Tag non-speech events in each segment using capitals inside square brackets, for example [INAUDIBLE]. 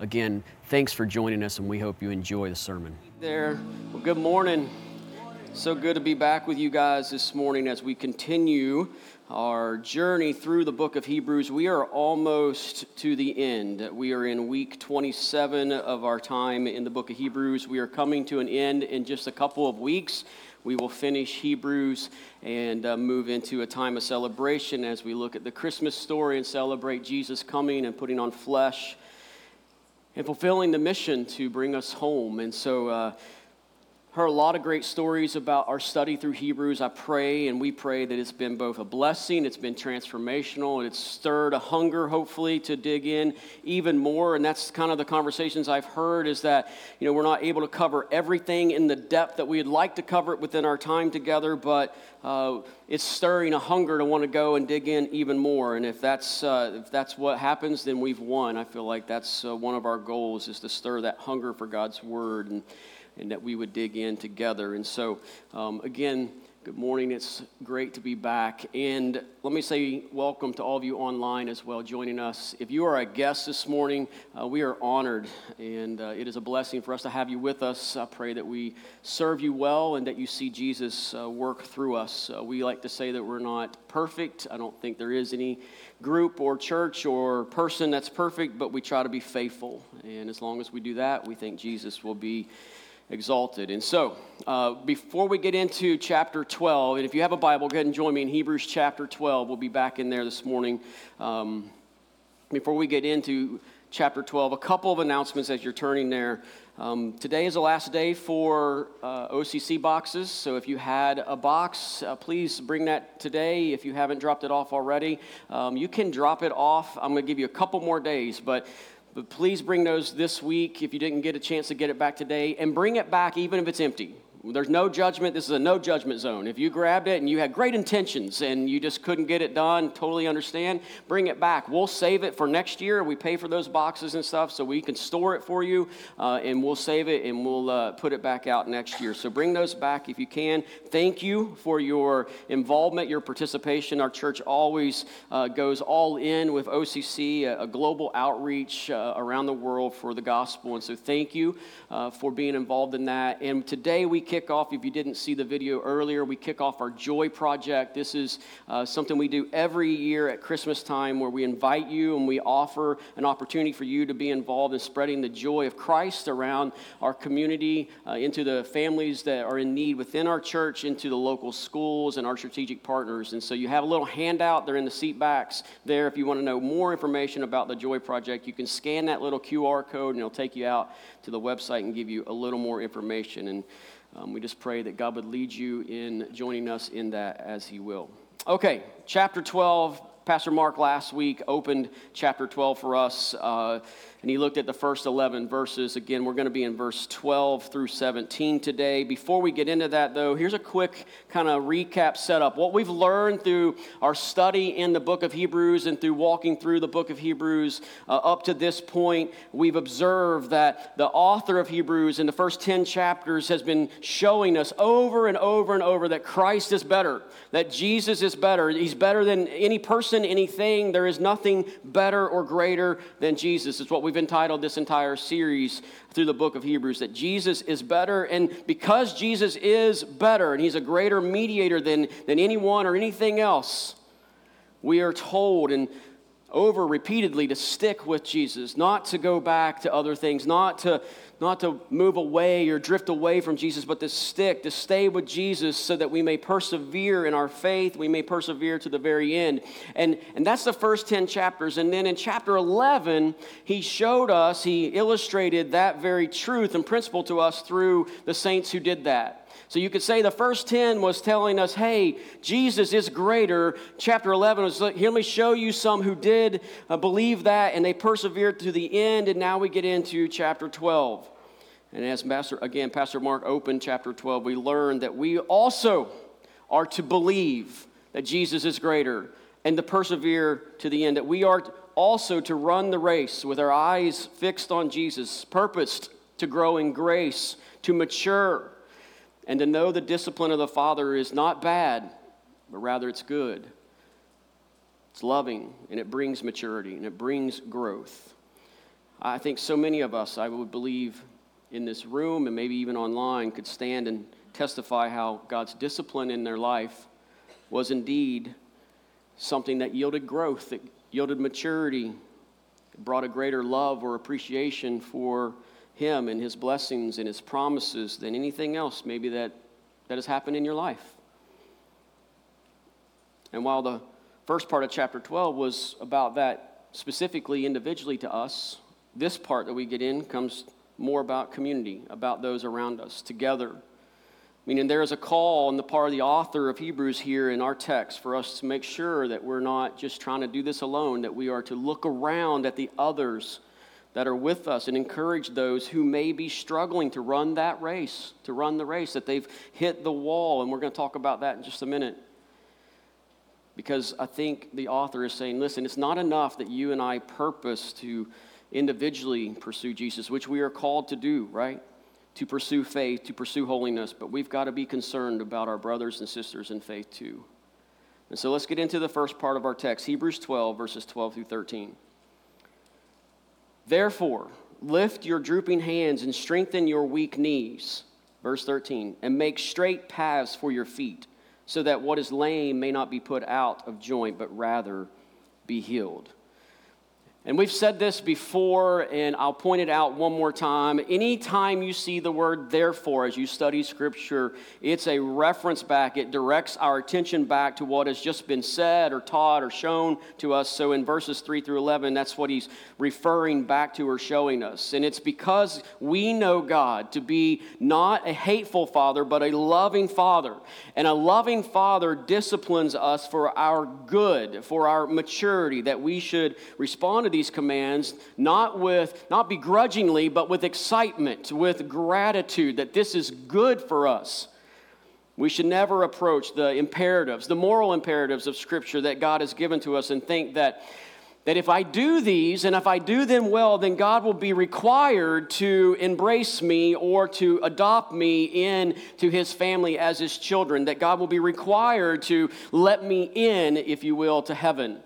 Again, thanks for joining us, and we hope you enjoy the sermon. There. Well, good morning. So good to be back with you guys this morning as we continue our journey through the book of Hebrews. We are almost to the end. We are in week 27 of our time in the book of Hebrews. We are coming to an end in just a couple of weeks. We will finish Hebrews and uh, move into a time of celebration as we look at the Christmas story and celebrate Jesus coming and putting on flesh and fulfilling the mission to bring us home. And so, uh, heard a lot of great stories about our study through Hebrews. I pray and we pray that it's been both a blessing, it's been transformational, and it's stirred a hunger, hopefully, to dig in even more. And that's kind of the conversations I've heard is that, you know, we're not able to cover everything in the depth that we'd like to cover it within our time together, but uh, it's stirring a hunger to want to go and dig in even more. And if that's, uh, if that's what happens, then we've won. I feel like that's uh, one of our goals is to stir that hunger for God's word. And, and that we would dig in together. And so, um, again, good morning. It's great to be back. And let me say welcome to all of you online as well, joining us. If you are a guest this morning, uh, we are honored, and uh, it is a blessing for us to have you with us. I pray that we serve you well and that you see Jesus uh, work through us. Uh, we like to say that we're not perfect. I don't think there is any group or church or person that's perfect, but we try to be faithful. And as long as we do that, we think Jesus will be exalted. And so, uh, before we get into chapter 12, and if you have a Bible, go ahead and join me in Hebrews chapter 12. We'll be back in there this morning. Um, before we get into chapter 12, a couple of announcements as you're turning there. Um, today is the last day for uh, OCC boxes, so if you had a box, uh, please bring that today. If you haven't dropped it off already, um, you can drop it off. I'm going to give you a couple more days, but but please bring those this week if you didn't get a chance to get it back today, and bring it back even if it's empty. There's no judgment. This is a no judgment zone. If you grabbed it and you had great intentions and you just couldn't get it done, totally understand, bring it back. We'll save it for next year. We pay for those boxes and stuff so we can store it for you uh, and we'll save it and we'll uh, put it back out next year. So bring those back if you can. Thank you for your involvement, your participation. Our church always uh, goes all in with OCC, a, a global outreach uh, around the world for the gospel. And so thank you uh, for being involved in that. And today we kick off, if you didn't see the video earlier, we kick off our Joy Project. This is uh, something we do every year at Christmas time where we invite you and we offer an opportunity for you to be involved in spreading the joy of Christ around our community, uh, into the families that are in need within our church, into the local schools and our strategic partners. And so you have a little handout they're in the seat backs there. If you want to know more information about the Joy Project, you can scan that little QR code and it'll take you out to the website and give you a little more information. And um, we just pray that God would lead you in joining us in that as He will. Okay, chapter 12. Pastor Mark last week opened chapter 12 for us. Uh, and he looked at the first 11 verses. Again, we're going to be in verse 12 through 17 today. Before we get into that, though, here's a quick kind of recap setup. What we've learned through our study in the book of Hebrews and through walking through the book of Hebrews uh, up to this point, we've observed that the author of Hebrews in the first 10 chapters has been showing us over and over and over that Christ is better, that Jesus is better. He's better than any person, anything. There is nothing better or greater than Jesus. It's what we we've entitled this entire series through the book of Hebrews that Jesus is better. And because Jesus is better and he's a greater mediator than, than anyone or anything else, we are told and over repeatedly to stick with Jesus, not to go back to other things, not to not to move away or drift away from Jesus, but to stick, to stay with Jesus so that we may persevere in our faith, we may persevere to the very end. And, and that's the first 10 chapters. And then in chapter 11, he showed us, he illustrated that very truth and principle to us through the saints who did that. So you could say the first 10 was telling us, hey, Jesus is greater. Chapter 11 was, here, let me show you some who did uh, believe that and they persevered to the end. And now we get into chapter 12. And as Pastor, again, Pastor Mark opened chapter 12, we learned that we also are to believe that Jesus is greater and to persevere to the end, that we are also to run the race with our eyes fixed on Jesus, purposed to grow in grace, to mature, and to know the discipline of the Father is not bad, but rather it's good. It's loving, and it brings maturity, and it brings growth. I think so many of us, I would believe, in this room and maybe even online could stand and testify how God's discipline in their life was indeed something that yielded growth, that yielded maturity, brought a greater love or appreciation for Him and His blessings and His promises than anything else maybe that, that has happened in your life. And while the first part of chapter 12 was about that specifically individually to us, this part that we get in comes more about community, about those around us together Meaning, there is a call on the part of the author of Hebrews here in our text for us to make sure that we're not just trying to do this alone, that we are to look around at the others that are with us and encourage those who may be struggling to run that race, to run the race, that they've hit the wall. And we're going to talk about that in just a minute. Because I think the author is saying, listen, it's not enough that you and I purpose to individually pursue Jesus, which we are called to do, right? to pursue faith, to pursue holiness, but we've got to be concerned about our brothers and sisters in faith too. And so let's get into the first part of our text Hebrews 12, verses 12 through 13. Therefore, lift your drooping hands and strengthen your weak knees. Verse 13, and make straight paths for your feet, so that what is lame may not be put out of joint, but rather be healed. And we've said this before, and I'll point it out one more time. Anytime you see the word therefore as you study Scripture, it's a reference back. It directs our attention back to what has just been said or taught or shown to us. So in verses 3 through 11, that's what he's referring back to or showing us. And it's because we know God to be not a hateful Father, but a loving Father. And a loving Father disciplines us for our good, for our maturity, that we should respond to these commands not with not begrudgingly but with excitement with gratitude that this is good for us we should never approach the imperatives the moral imperatives of scripture that god has given to us and think that that if I do these and if I do them well, then God will be required to embrace me or to adopt me into his family as his children, that God will be required to let me in, if you will, to heaven.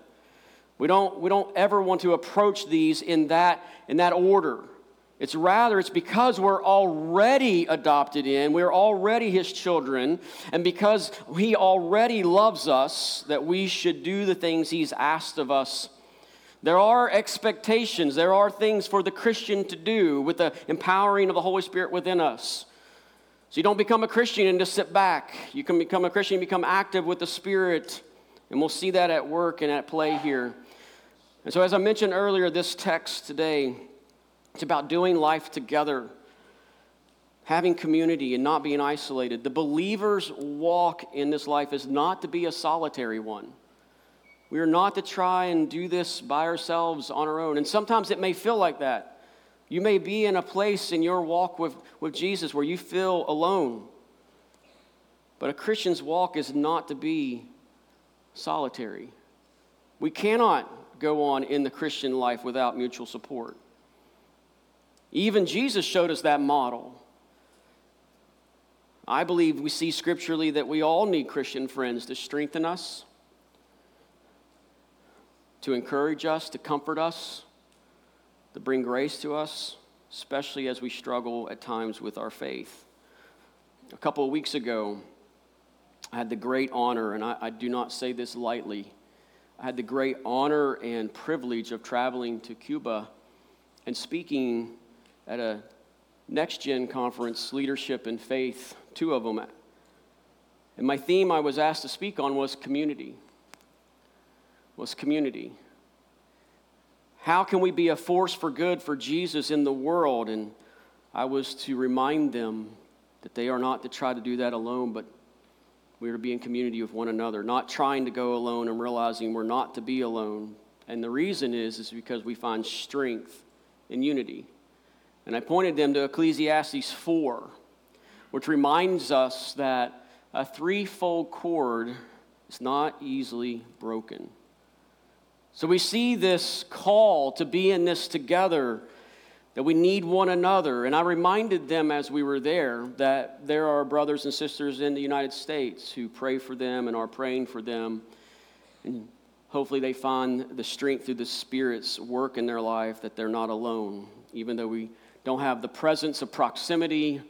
We don't, we don't ever want to approach these in that, in that order. It's rather, it's because we're already adopted in, we're already his children, and because he already loves us, that we should do the things he's asked of us. There are expectations, there are things for the Christian to do with the empowering of the Holy Spirit within us. So you don't become a Christian and just sit back. You can become a Christian, and become active with the Spirit. And we'll see that at work and at play here. And so, as I mentioned earlier, this text today, it's about doing life together, having community, and not being isolated. The believer's walk in this life is not to be a solitary one. We are not to try and do this by ourselves on our own. And sometimes it may feel like that. You may be in a place in your walk with, with Jesus where you feel alone. But a Christian's walk is not to be solitary. We cannot go on in the Christian life without mutual support. Even Jesus showed us that model. I believe we see scripturally that we all need Christian friends to strengthen us, to encourage us, to comfort us, to bring grace to us, especially as we struggle at times with our faith. A couple of weeks ago, I had the great honor, and I, I do not say this lightly I had the great honor and privilege of traveling to Cuba and speaking at a next gen conference, Leadership and Faith, two of them. And my theme I was asked to speak on was community. Was community. How can we be a force for good for Jesus in the world? And I was to remind them that they are not to try to do that alone, but we are to be in community with one another, not trying to go alone and realizing we're not to be alone. And the reason is, is because we find strength in unity. And I pointed them to Ecclesiastes 4, which reminds us that a threefold cord is not easily broken. So we see this call to be in this together, that we need one another. And I reminded them as we were there that there are brothers and sisters in the United States who pray for them and are praying for them. And hopefully they find the strength through the Spirit's work in their life that they're not alone, even though we don't have the presence of proximity,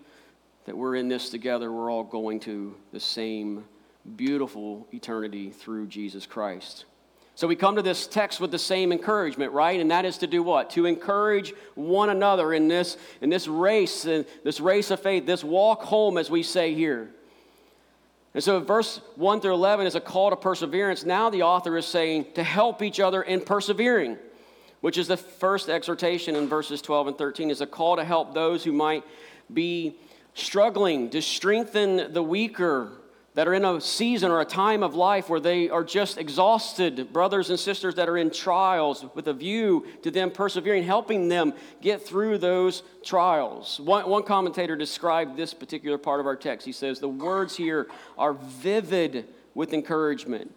that we're in this together. We're all going to the same beautiful eternity through Jesus Christ. So we come to this text with the same encouragement, right? And that is to do what? To encourage one another in this, in this race, in this race of faith, this walk home, as we say here. And so verse 1 through 11 is a call to perseverance. Now the author is saying to help each other in persevering which is the first exhortation in verses 12 and 13, is a call to help those who might be struggling, to strengthen the weaker that are in a season or a time of life where they are just exhausted, brothers and sisters that are in trials, with a view to them persevering, helping them get through those trials. One, one commentator described this particular part of our text. He says, The words here are vivid with encouragement.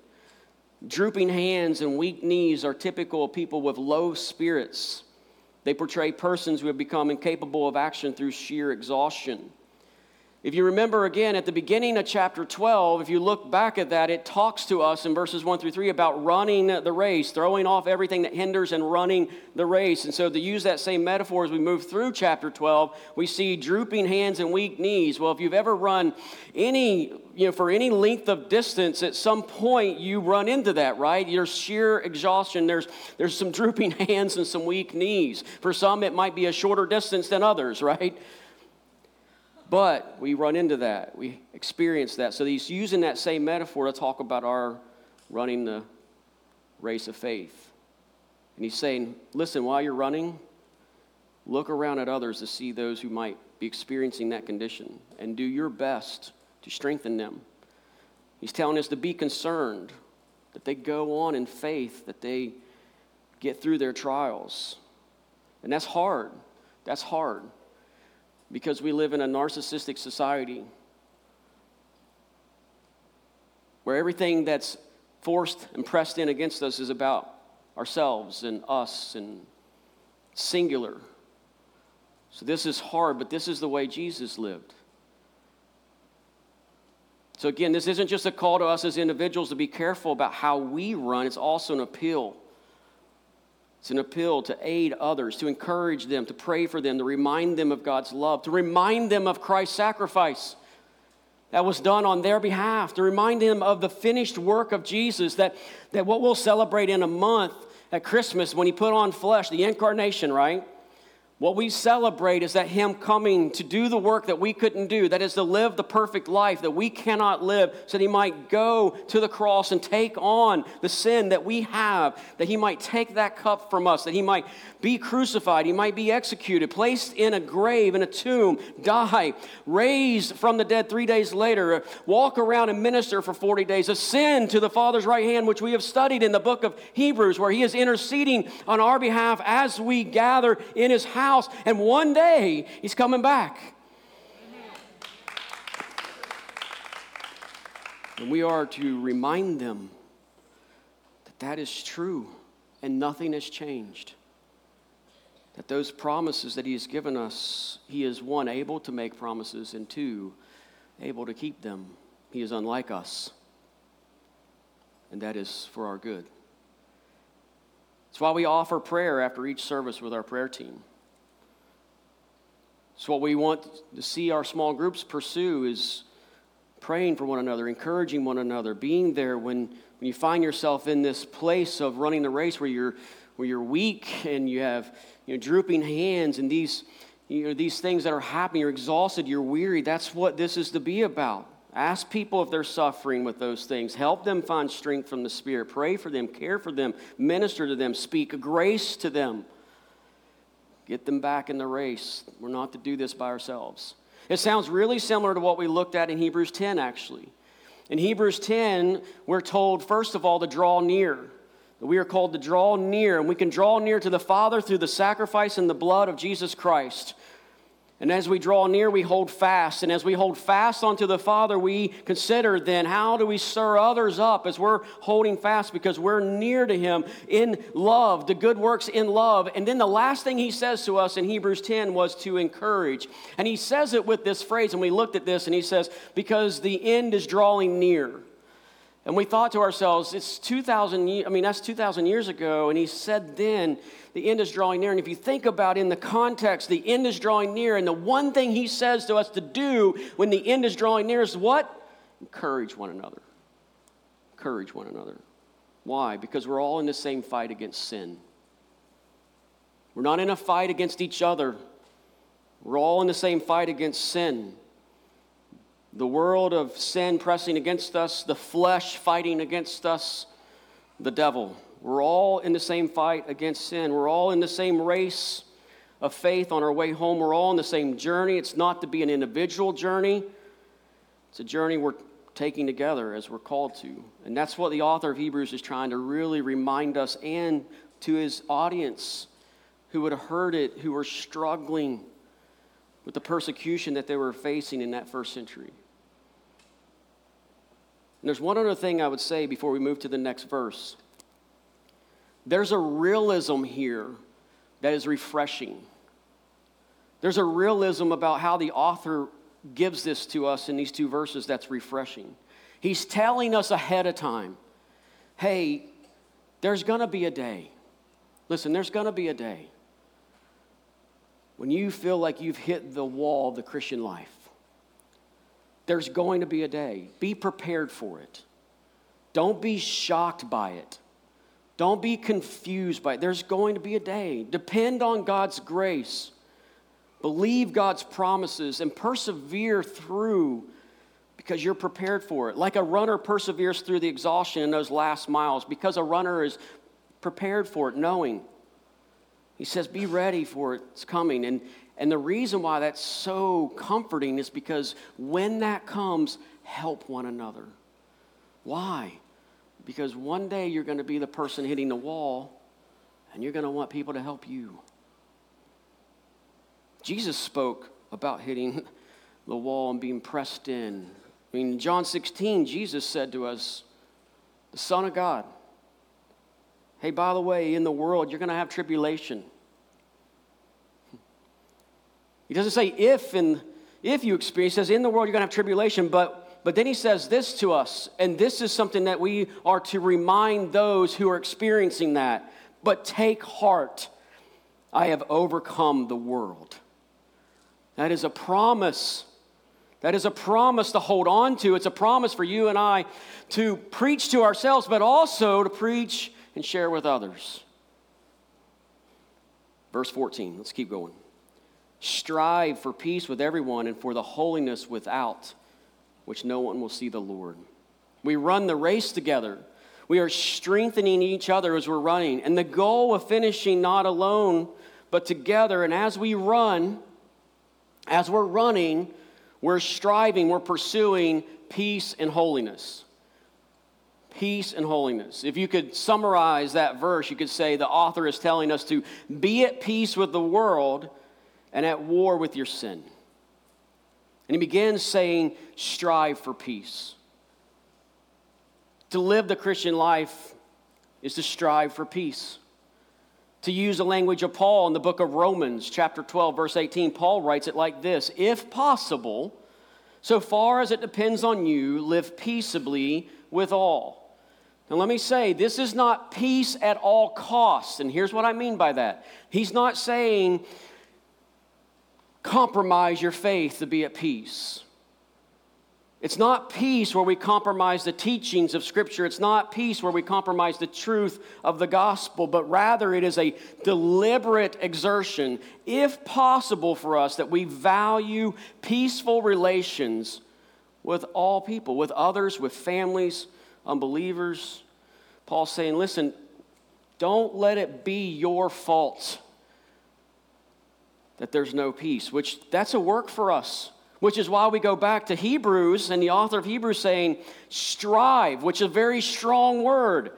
Drooping hands and weak knees are typical of people with low spirits. They portray persons who have become incapable of action through sheer exhaustion. If you remember again at the beginning of chapter 12, if you look back at that, it talks to us in verses 1 through 3 about running the race, throwing off everything that hinders and running the race. And so, to use that same metaphor as we move through chapter 12, we see drooping hands and weak knees. Well, if you've ever run any, you know, for any length of distance, at some point you run into that, right? There's sheer exhaustion, there's, there's some drooping [LAUGHS] hands and some weak knees. For some, it might be a shorter distance than others, right? But we run into that. We experience that. So he's using that same metaphor to talk about our running the race of faith. And he's saying, listen, while you're running, look around at others to see those who might be experiencing that condition and do your best to strengthen them. He's telling us to be concerned that they go on in faith, that they get through their trials. And that's hard. That's hard because we live in a narcissistic society where everything that's forced and pressed in against us is about ourselves and us and singular. So this is hard, but this is the way Jesus lived. So again, this isn't just a call to us as individuals to be careful about how we run, it's also an appeal it's an appeal to aid others, to encourage them, to pray for them, to remind them of God's love, to remind them of Christ's sacrifice that was done on their behalf, to remind them of the finished work of Jesus, that, that what we'll celebrate in a month at Christmas when he put on flesh, the incarnation, right? What we celebrate is that Him coming to do the work that we couldn't do, that is to live the perfect life that we cannot live, so that He might go to the cross and take on the sin that we have, that He might take that cup from us, that He might be crucified, He might be executed, placed in a grave, in a tomb, die, raised from the dead three days later, walk around and minister for 40 days, ascend to the Father's right hand, which we have studied in the book of Hebrews, where He is interceding on our behalf as we gather in His house house, and one day he's coming back. And we are to remind them that that is true and nothing has changed. That those promises that He has given us, He is one, able to make promises, and two, able to keep them. He is unlike us. And that is for our good. It's why we offer prayer after each service with our prayer team. So, what we want to see our small groups pursue is praying for one another, encouraging one another, being there when, when you find yourself in this place of running the race where you're, where you're weak and you have you know, drooping hands and these, you know, these things that are happening. You're exhausted, you're weary. That's what this is to be about. Ask people if they're suffering with those things. Help them find strength from the Spirit. Pray for them, care for them, minister to them, speak grace to them. Get them back in the race. We're not to do this by ourselves. It sounds really similar to what we looked at in Hebrews 10, actually. In Hebrews 10, we're told, first of all, to draw near. We are called to draw near, and we can draw near to the Father through the sacrifice and the blood of Jesus Christ. And as we draw near, we hold fast. And as we hold fast onto the Father, we consider then how do we stir others up as we're holding fast because we're near to Him in love, the good works in love. And then the last thing He says to us in Hebrews 10 was to encourage. And He says it with this phrase, and we looked at this, and He says, because the end is drawing near. And we thought to ourselves, it's 2,000 years, I mean, that's 2,000 years ago. And he said then, the end is drawing near. And if you think about in the context, the end is drawing near. And the one thing he says to us to do when the end is drawing near is what? Encourage one another. Encourage one another. Why? Because we're all in the same fight against sin. We're not in a fight against each other. We're all in the same fight against sin the world of sin pressing against us, the flesh fighting against us, the devil. We're all in the same fight against sin. We're all in the same race of faith on our way home. We're all in the same journey. It's not to be an individual journey, it's a journey we're taking together as we're called to. And that's what the author of Hebrews is trying to really remind us and to his audience who would have heard it, who were struggling with the persecution that they were facing in that first century. And there's one other thing I would say before we move to the next verse. There's a realism here that is refreshing. There's a realism about how the author gives this to us in these two verses that's refreshing. He's telling us ahead of time hey, there's going to be a day. Listen, there's going to be a day when you feel like you've hit the wall of the Christian life. There's going to be a day. Be prepared for it. Don't be shocked by it. Don't be confused by it. There's going to be a day. Depend on God's grace. Believe God's promises and persevere through because you're prepared for it. Like a runner perseveres through the exhaustion in those last miles because a runner is prepared for it, knowing. He says, Be ready for it. It's coming. And, and the reason why that's so comforting is because when that comes, help one another. Why? Because one day you're going to be the person hitting the wall and you're going to want people to help you. Jesus spoke about hitting [LAUGHS] the wall and being pressed in. I mean, in John 16, Jesus said to us, the Son of God, hey, by the way, in the world, you're going to have tribulation. He doesn't say if and if you experience, he says in the world you're going to have tribulation, but but then he says this to us, and this is something that we are to remind those who are experiencing that. But take heart, I have overcome the world. That is a promise. That is a promise to hold on to. It's a promise for you and I to preach to ourselves, but also to preach and share with others. Verse 14, let's keep going. Strive for peace with everyone and for the holiness without which no one will see the Lord. We run the race together. We are strengthening each other as we're running. And the goal of finishing not alone, but together. And as we run, as we're running, we're striving, we're pursuing peace and holiness. Peace and holiness. If you could summarize that verse, you could say the author is telling us to be at peace with the world and at war with your sin. And he begins saying, strive for peace. To live the Christian life is to strive for peace. To use the language of Paul in the book of Romans, chapter 12, verse 18, Paul writes it like this If possible, so far as it depends on you, live peaceably with all. Now, let me say, this is not peace at all costs. And here's what I mean by that. He's not saying compromise your faith to be at peace. It's not peace where we compromise the teachings of Scripture. It's not peace where we compromise the truth of the gospel, but rather it is a deliberate exertion, if possible for us, that we value peaceful relations with all people, with others, with families, unbelievers. Paul's saying, listen, don't let it be your fault that there's no peace, which that's a work for us. Which is why we go back to Hebrews and the author of Hebrews saying, strive, which is a very strong word.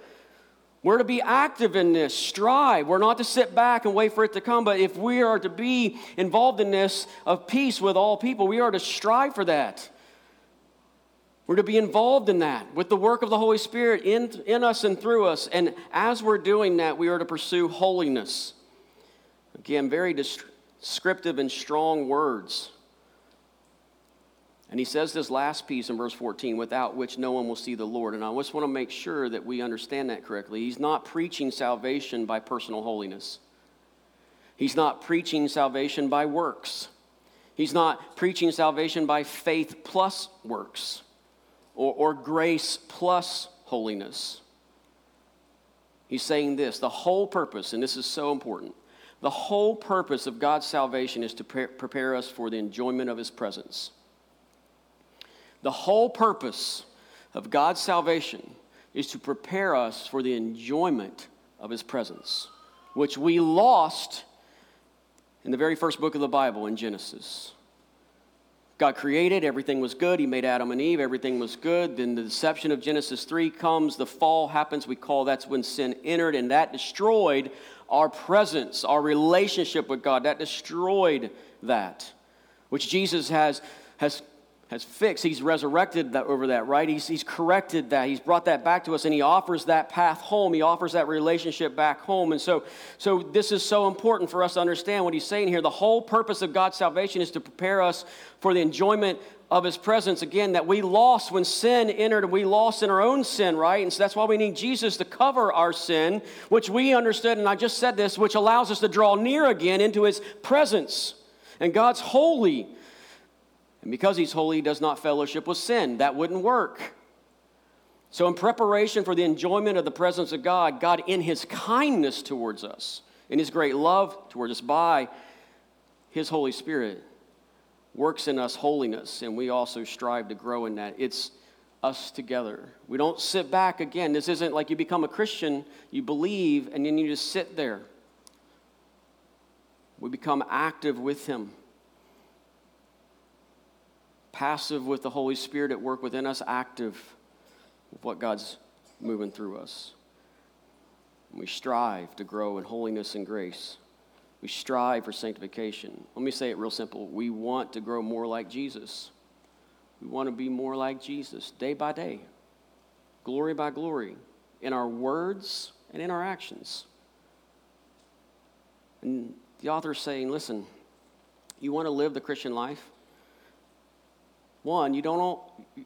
We're to be active in this, strive. We're not to sit back and wait for it to come, but if we are to be involved in this of peace with all people, we are to strive for that. We're to be involved in that with the work of the Holy Spirit in, in us and through us. And as we're doing that, we are to pursue holiness. Again, very descriptive and strong words. And he says this last piece in verse 14, without which no one will see the Lord. And I just want to make sure that we understand that correctly. He's not preaching salvation by personal holiness, he's not preaching salvation by works, he's not preaching salvation by faith plus works or, or grace plus holiness. He's saying this the whole purpose, and this is so important, the whole purpose of God's salvation is to prepare us for the enjoyment of his presence. The whole purpose of God's salvation is to prepare us for the enjoyment of His presence, which we lost in the very first book of the Bible in Genesis. God created, everything was good. He made Adam and Eve, everything was good. Then the deception of Genesis 3 comes, the fall happens. We call that's when sin entered, and that destroyed our presence, our relationship with God. That destroyed that, which Jesus has, has has fixed. He's resurrected that, over that, right? He's, he's corrected that. He's brought that back to us, and he offers that path home. He offers that relationship back home. And so, so this is so important for us to understand what he's saying here. The whole purpose of God's salvation is to prepare us for the enjoyment of his presence again that we lost when sin entered and we lost in our own sin right and so that's why we need jesus to cover our sin which we understood and i just said this which allows us to draw near again into his presence and god's holy and because he's holy, he does not fellowship with sin. That wouldn't work. So, in preparation for the enjoyment of the presence of God, God, in his kindness towards us, in his great love towards us by his Holy Spirit, works in us holiness, and we also strive to grow in that. It's us together. We don't sit back again. This isn't like you become a Christian, you believe, and then you just sit there. We become active with him passive with the Holy Spirit at work within us, active with what God's moving through us. We strive to grow in holiness and grace. We strive for sanctification. Let me say it real simple. We want to grow more like Jesus. We want to be more like Jesus day by day, glory by glory, in our words and in our actions. And the author is saying, listen, you want to live the Christian life? One, you don't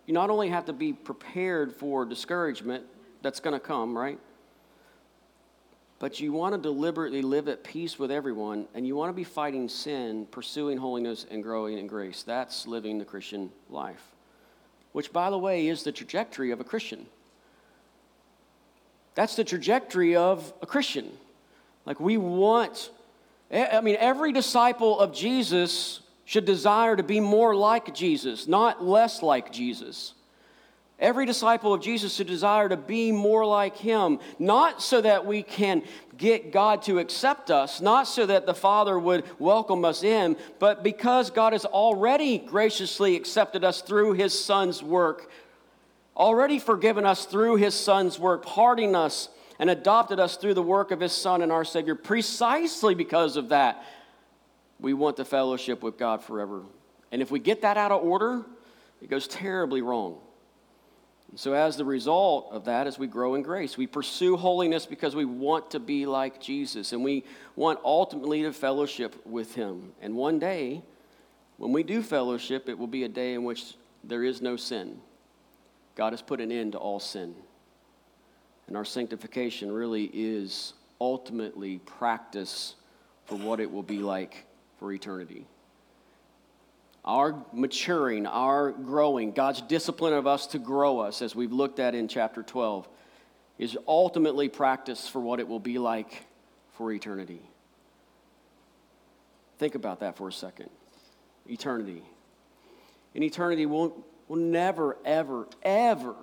you not only have to be prepared for discouragement that's going to come, right? But you want to deliberately live at peace with everyone, and you want to be fighting sin, pursuing holiness, and growing in grace. That's living the Christian life, which, by the way, is the trajectory of a Christian. That's the trajectory of a Christian. Like, we want, I mean, every disciple of Jesus should desire to be more like Jesus, not less like Jesus. Every disciple of Jesus should desire to be more like him, not so that we can get God to accept us, not so that the Father would welcome us in, but because God has already graciously accepted us through his Son's work, already forgiven us through his Son's work, pardoning us and adopted us through the work of his Son and our Savior. Precisely because of that, we want the fellowship with God forever. And if we get that out of order, it goes terribly wrong. So, as the result of that, as we grow in grace, we pursue holiness because we want to be like Jesus and we want ultimately to fellowship with Him. And one day, when we do fellowship, it will be a day in which there is no sin. God has put an end to all sin. And our sanctification really is ultimately practice for what it will be like for eternity. Our maturing, our growing, God's discipline of us to grow us, as we've looked at in chapter 12, is ultimately practice for what it will be like for eternity. Think about that for a second. Eternity. In eternity, we'll, we'll never, ever, ever,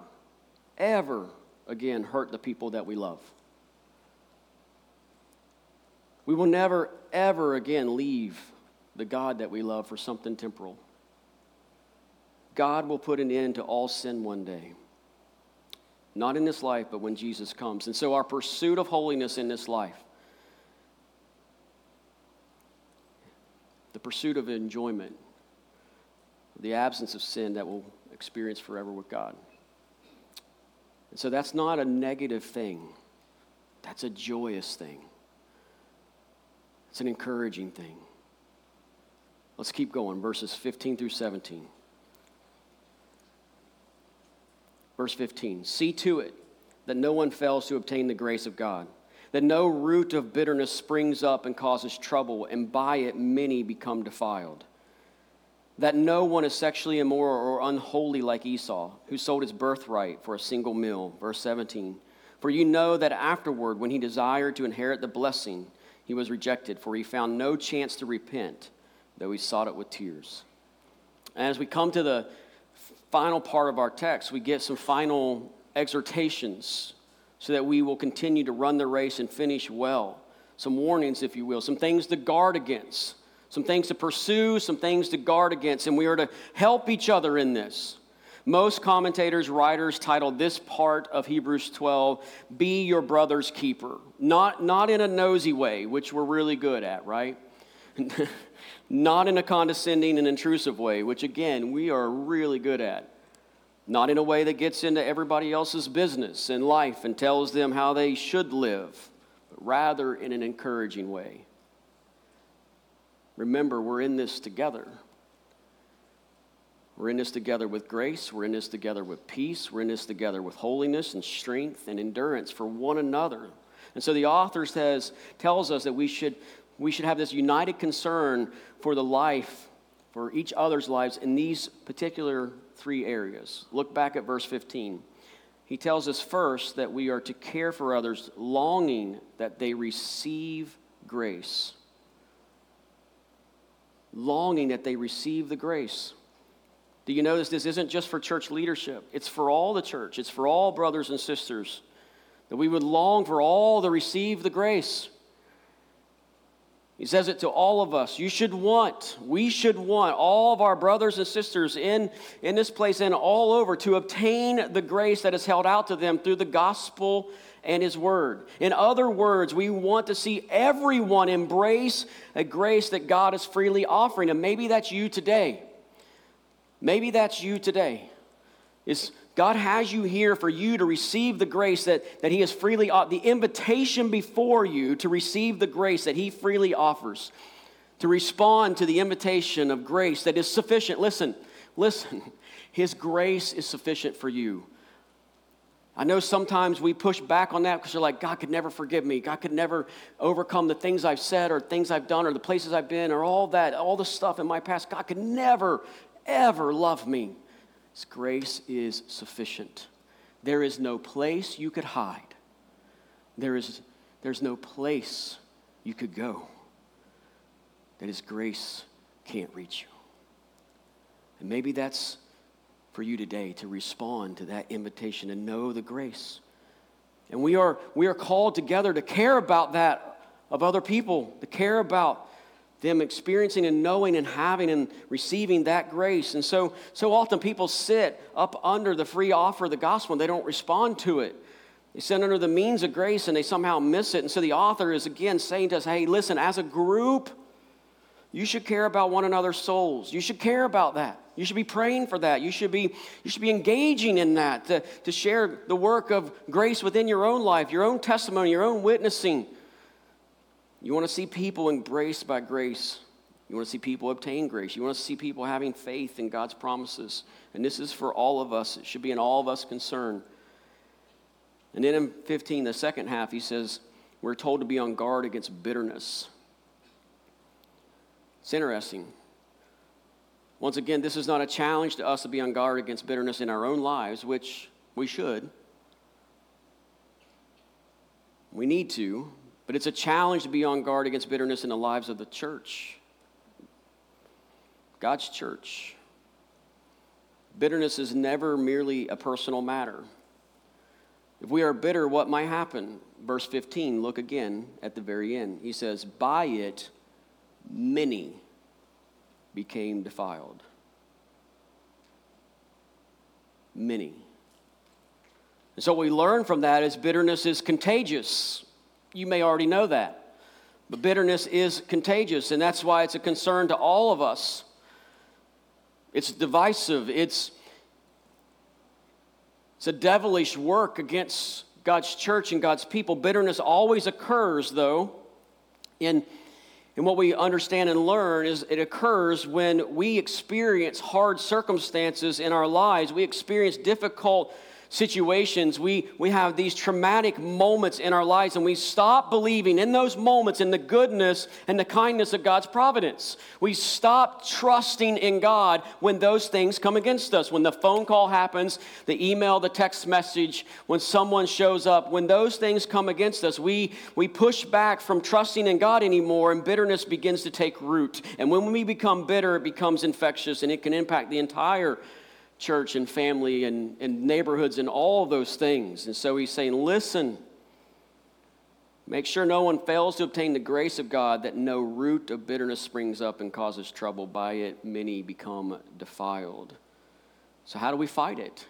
ever again hurt the people that we love. We will never, ever again leave the God that we love for something temporal. God will put an end to all sin one day. Not in this life, but when Jesus comes. And so, our pursuit of holiness in this life, the pursuit of enjoyment, the absence of sin that we'll experience forever with God. And so, that's not a negative thing, that's a joyous thing, it's an encouraging thing. Let's keep going, verses 15 through 17. Verse 15 See to it that no one fails to obtain the grace of God, that no root of bitterness springs up and causes trouble, and by it many become defiled. That no one is sexually immoral or unholy like Esau, who sold his birthright for a single meal. Verse 17 For you know that afterward, when he desired to inherit the blessing, he was rejected, for he found no chance to repent, though he sought it with tears. And as we come to the final part of our text, we get some final exhortations so that we will continue to run the race and finish well. Some warnings, if you will, some things to guard against, some things to pursue, some things to guard against, and we are to help each other in this. Most commentators, writers titled this part of Hebrews 12, Be Your Brother's Keeper. Not, not in a nosy way, which we're really good at, right? [LAUGHS] not in a condescending and intrusive way, which again, we are really good at. Not in a way that gets into everybody else's business and life and tells them how they should live, but rather in an encouraging way. Remember, we're in this together. We're in this together with grace. We're in this together with peace. We're in this together with holiness and strength and endurance for one another. And so the author says, tells us that we should we should have this united concern for the life, for each other's lives in these particular three areas. Look back at verse 15. He tells us first that we are to care for others, longing that they receive grace. Longing that they receive the grace. Do you notice this isn't just for church leadership? It's for all the church, it's for all brothers and sisters. That we would long for all to receive the grace. He says it to all of us. You should want, we should want all of our brothers and sisters in, in this place and all over to obtain the grace that is held out to them through the gospel and his word. In other words, we want to see everyone embrace a grace that God is freely offering. And maybe that's you today. Maybe that's you today. Is God has you here for you to receive the grace that, that He has freely, uh, the invitation before you to receive the grace that He freely offers, to respond to the invitation of grace that is sufficient. Listen, listen, [LAUGHS] His grace is sufficient for you. I know sometimes we push back on that because you're like, God could never forgive me. God could never overcome the things I've said or things I've done or the places I've been or all that, all the stuff in my past. God could never, ever love me. Grace is sufficient. There is no place you could hide. There is, there's no place you could go that His grace can't reach you. And maybe that's for you today to respond to that invitation and know the grace. And we are, we are called together to care about that of other people, to care about them experiencing and knowing and having and receiving that grace. And so, so often people sit up under the free offer of the gospel and they don't respond to it. They sit under the means of grace and they somehow miss it. And so the author is again saying to us, hey, listen, as a group, you should care about one another's souls. You should care about that. You should be praying for that. You should be, you should be engaging in that to, to share the work of grace within your own life, your own testimony, your own witnessing. You want to see people embraced by grace. You want to see people obtain grace. You want to see people having faith in God's promises. And this is for all of us. It should be in all of us concern. And then in 15, the second half, he says, we're told to be on guard against bitterness. It's interesting. Once again, this is not a challenge to us to be on guard against bitterness in our own lives, which we should. We need to, but it's a challenge to be on guard against bitterness in the lives of the church, God's church. Bitterness is never merely a personal matter. If we are bitter, what might happen? Verse 15, look again at the very end. He says, By it, many became defiled. Many. And so, what we learn from that is bitterness is contagious. You may already know that. But bitterness is contagious, and that's why it's a concern to all of us. It's divisive, it's, it's a devilish work against God's church and God's people. Bitterness always occurs, though, in, in what we understand and learn is it occurs when we experience hard circumstances in our lives. We experience difficult situations, we, we have these traumatic moments in our lives, and we stop believing in those moments in the goodness and the kindness of God's providence. We stop trusting in God when those things come against us. When the phone call happens, the email, the text message, when someone shows up, when those things come against us, we, we push back from trusting in God anymore, and bitterness begins to take root. And when we become bitter, it becomes infectious and it can impact the entire church and family and, and neighborhoods and all those things. And so he's saying, listen, make sure no one fails to obtain the grace of God, that no root of bitterness springs up and causes trouble. By it, many become defiled. So, how do we fight it?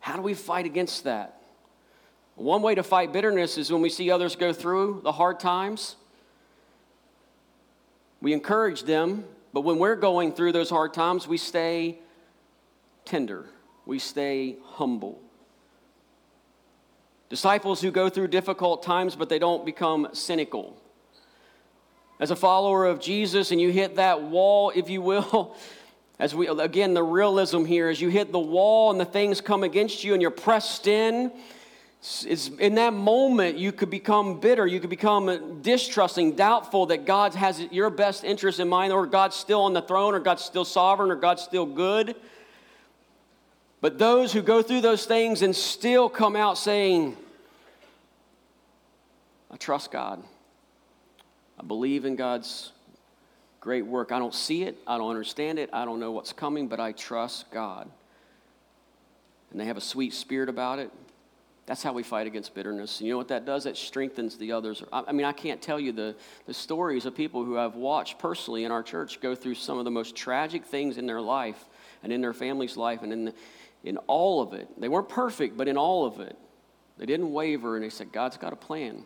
How do we fight against that? One way to fight bitterness is when we see others go through the hard times. We encourage them, but when we're going through those hard times, we stay tender, we stay humble. Disciples who go through difficult times, but they don't become cynical. As a follower of Jesus, and you hit that wall, if you will, [LAUGHS] as we, again, the realism here, as you hit the wall and the things come against you and you're pressed in, it's in that moment you could become bitter you could become distrusting doubtful that god has your best interest in mind or god's still on the throne or god's still sovereign or god's still good but those who go through those things and still come out saying, I trust God. I believe in God's great work. I don't see it, I don't understand it, I don't know what's coming, but I trust God. And they have a sweet spirit about it. That's how we fight against bitterness. And you know what that does? It strengthens the others. I mean, I can't tell you the, the stories of people who I've watched personally in our church go through some of the most tragic things in their life and in their family's life and in the, in all of it. They weren't perfect, but in all of it, they didn't waver and they said, God's got a plan.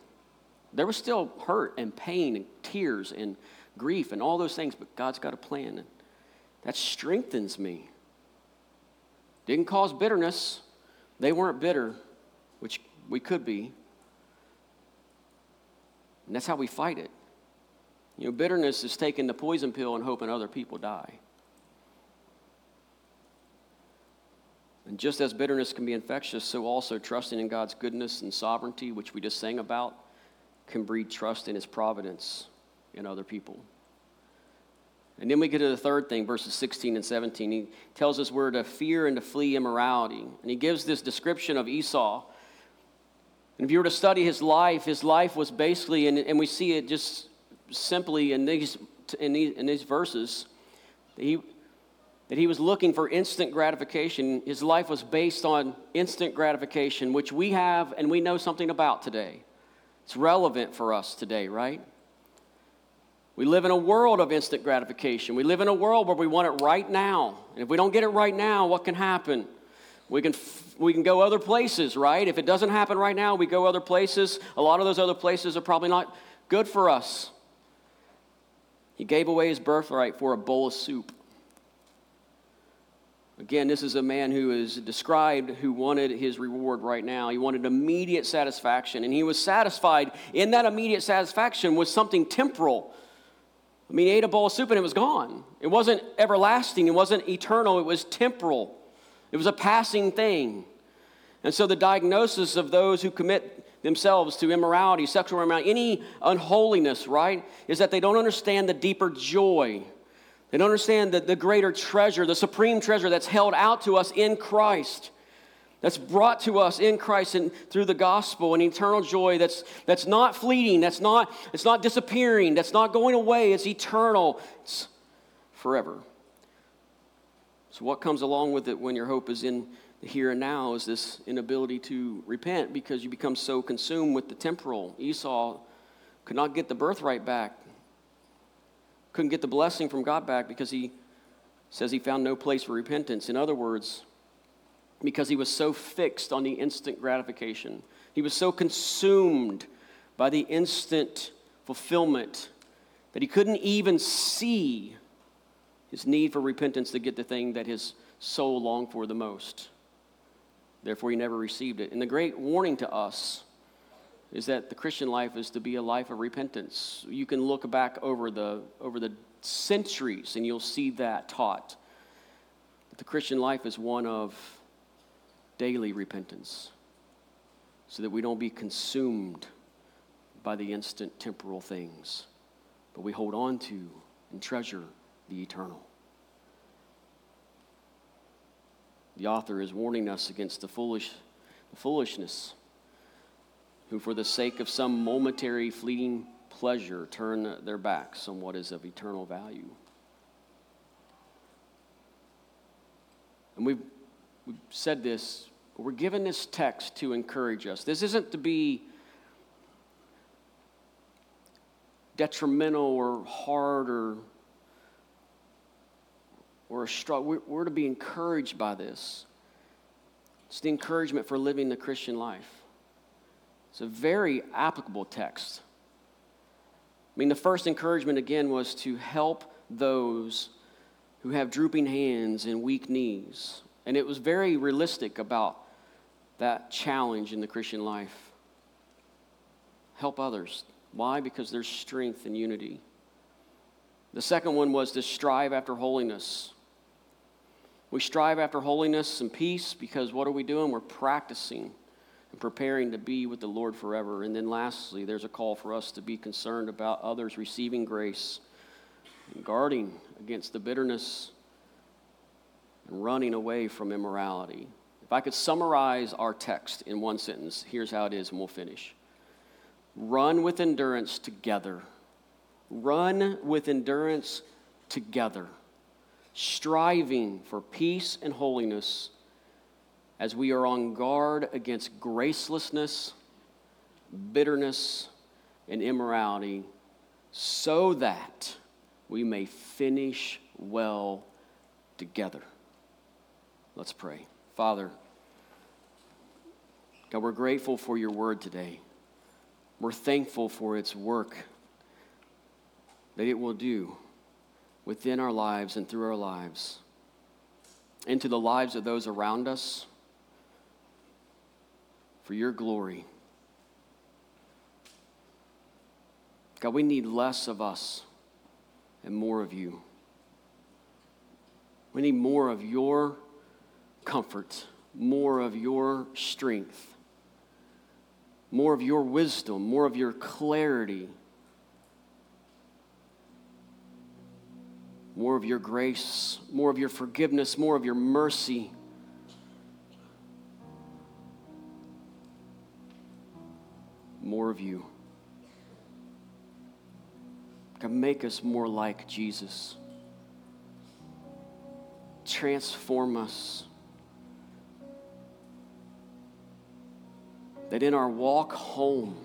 There was still hurt and pain and tears and grief and all those things, but God's got a plan. And that strengthens me. Didn't cause bitterness. They weren't bitter, which we could be. And that's how we fight it. You know, bitterness is taking the poison pill and hoping other people die. And just as bitterness can be infectious, so also trusting in God's goodness and sovereignty, which we just sang about, can breed trust in his providence in other people. And then we get to the third thing, verses 16 and 17. He tells us we're to fear and to flee immorality. And he gives this description of Esau. And if you were to study his life, his life was basically, and, and we see it just simply in these, in these, in these verses, he, that he was looking for instant gratification. His life was based on instant gratification, which we have and we know something about today. It's relevant for us today, right? We live in a world of instant gratification. We live in a world where we want it right now. And if we don't get it right now, what can happen? We can, we can go other places, right? If it doesn't happen right now, we go other places. A lot of those other places are probably not good for us. He gave away his birthright for a bowl of soup. Again, this is a man who is described who wanted his reward right now. He wanted immediate satisfaction, and he was satisfied in that immediate satisfaction with something temporal. I mean, he ate a bowl of soup and it was gone. It wasn't everlasting, it wasn't eternal, it was temporal. It was a passing thing. And so, the diagnosis of those who commit themselves to immorality, sexual immorality, any unholiness, right, is that they don't understand the deeper joy don't understand the, the greater treasure, the supreme treasure that's held out to us in Christ, that's brought to us in Christ and through the gospel, an eternal joy that's, that's not fleeting, that's not, it's not disappearing, that's not going away, it's eternal, it's forever. So, what comes along with it when your hope is in the here and now is this inability to repent because you become so consumed with the temporal. Esau could not get the birthright back couldn't get the blessing from God back because he says he found no place for repentance. In other words, because he was so fixed on the instant gratification. He was so consumed by the instant fulfillment that he couldn't even see his need for repentance to get the thing that his soul longed for the most. Therefore, he never received it. And the great warning to us is that the Christian life is to be a life of repentance. You can look back over the, over the centuries and you'll see that taught. That the Christian life is one of daily repentance so that we don't be consumed by the instant temporal things, but we hold on to and treasure the eternal. The author is warning us against the foolish the foolishness who for the sake of some momentary fleeting pleasure turn their backs on what is of eternal value. And we've, we've said this, we're given this text to encourage us. This isn't to be detrimental or hard or, or a struggle. We're, we're to be encouraged by this. It's the encouragement for living the Christian life. It's a very applicable text. I mean, the first encouragement again was to help those who have drooping hands and weak knees. And it was very realistic about that challenge in the Christian life. Help others. Why? Because there's strength and unity. The second one was to strive after holiness. We strive after holiness and peace because what are we doing? We're practicing and preparing to be with the Lord forever. And then lastly, there's a call for us to be concerned about others receiving grace and guarding against the bitterness and running away from immorality. If I could summarize our text in one sentence, here's how it is, and we'll finish. Run with endurance together. Run with endurance together, striving for peace and holiness as we are on guard against gracelessness, bitterness, and immorality, so that we may finish well together. Let's pray. Father, God, we're grateful for your word today. We're thankful for its work that it will do within our lives and through our lives, into the lives of those around us, for your glory. God, we need less of us and more of you. We need more of your comfort, more of your strength more of your wisdom, more of your clarity, more of your grace, more of your forgiveness, more of your mercy. More of you. God, make us more like Jesus. Transform us. that in our walk home,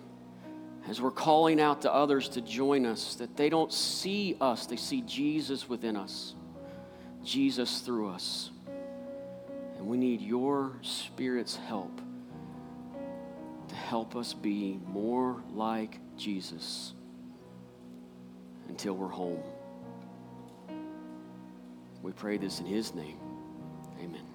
as we're calling out to others to join us, that they don't see us, they see Jesus within us, Jesus through us. And we need your Spirit's help to help us be more like Jesus until we're home. We pray this in His name. Amen.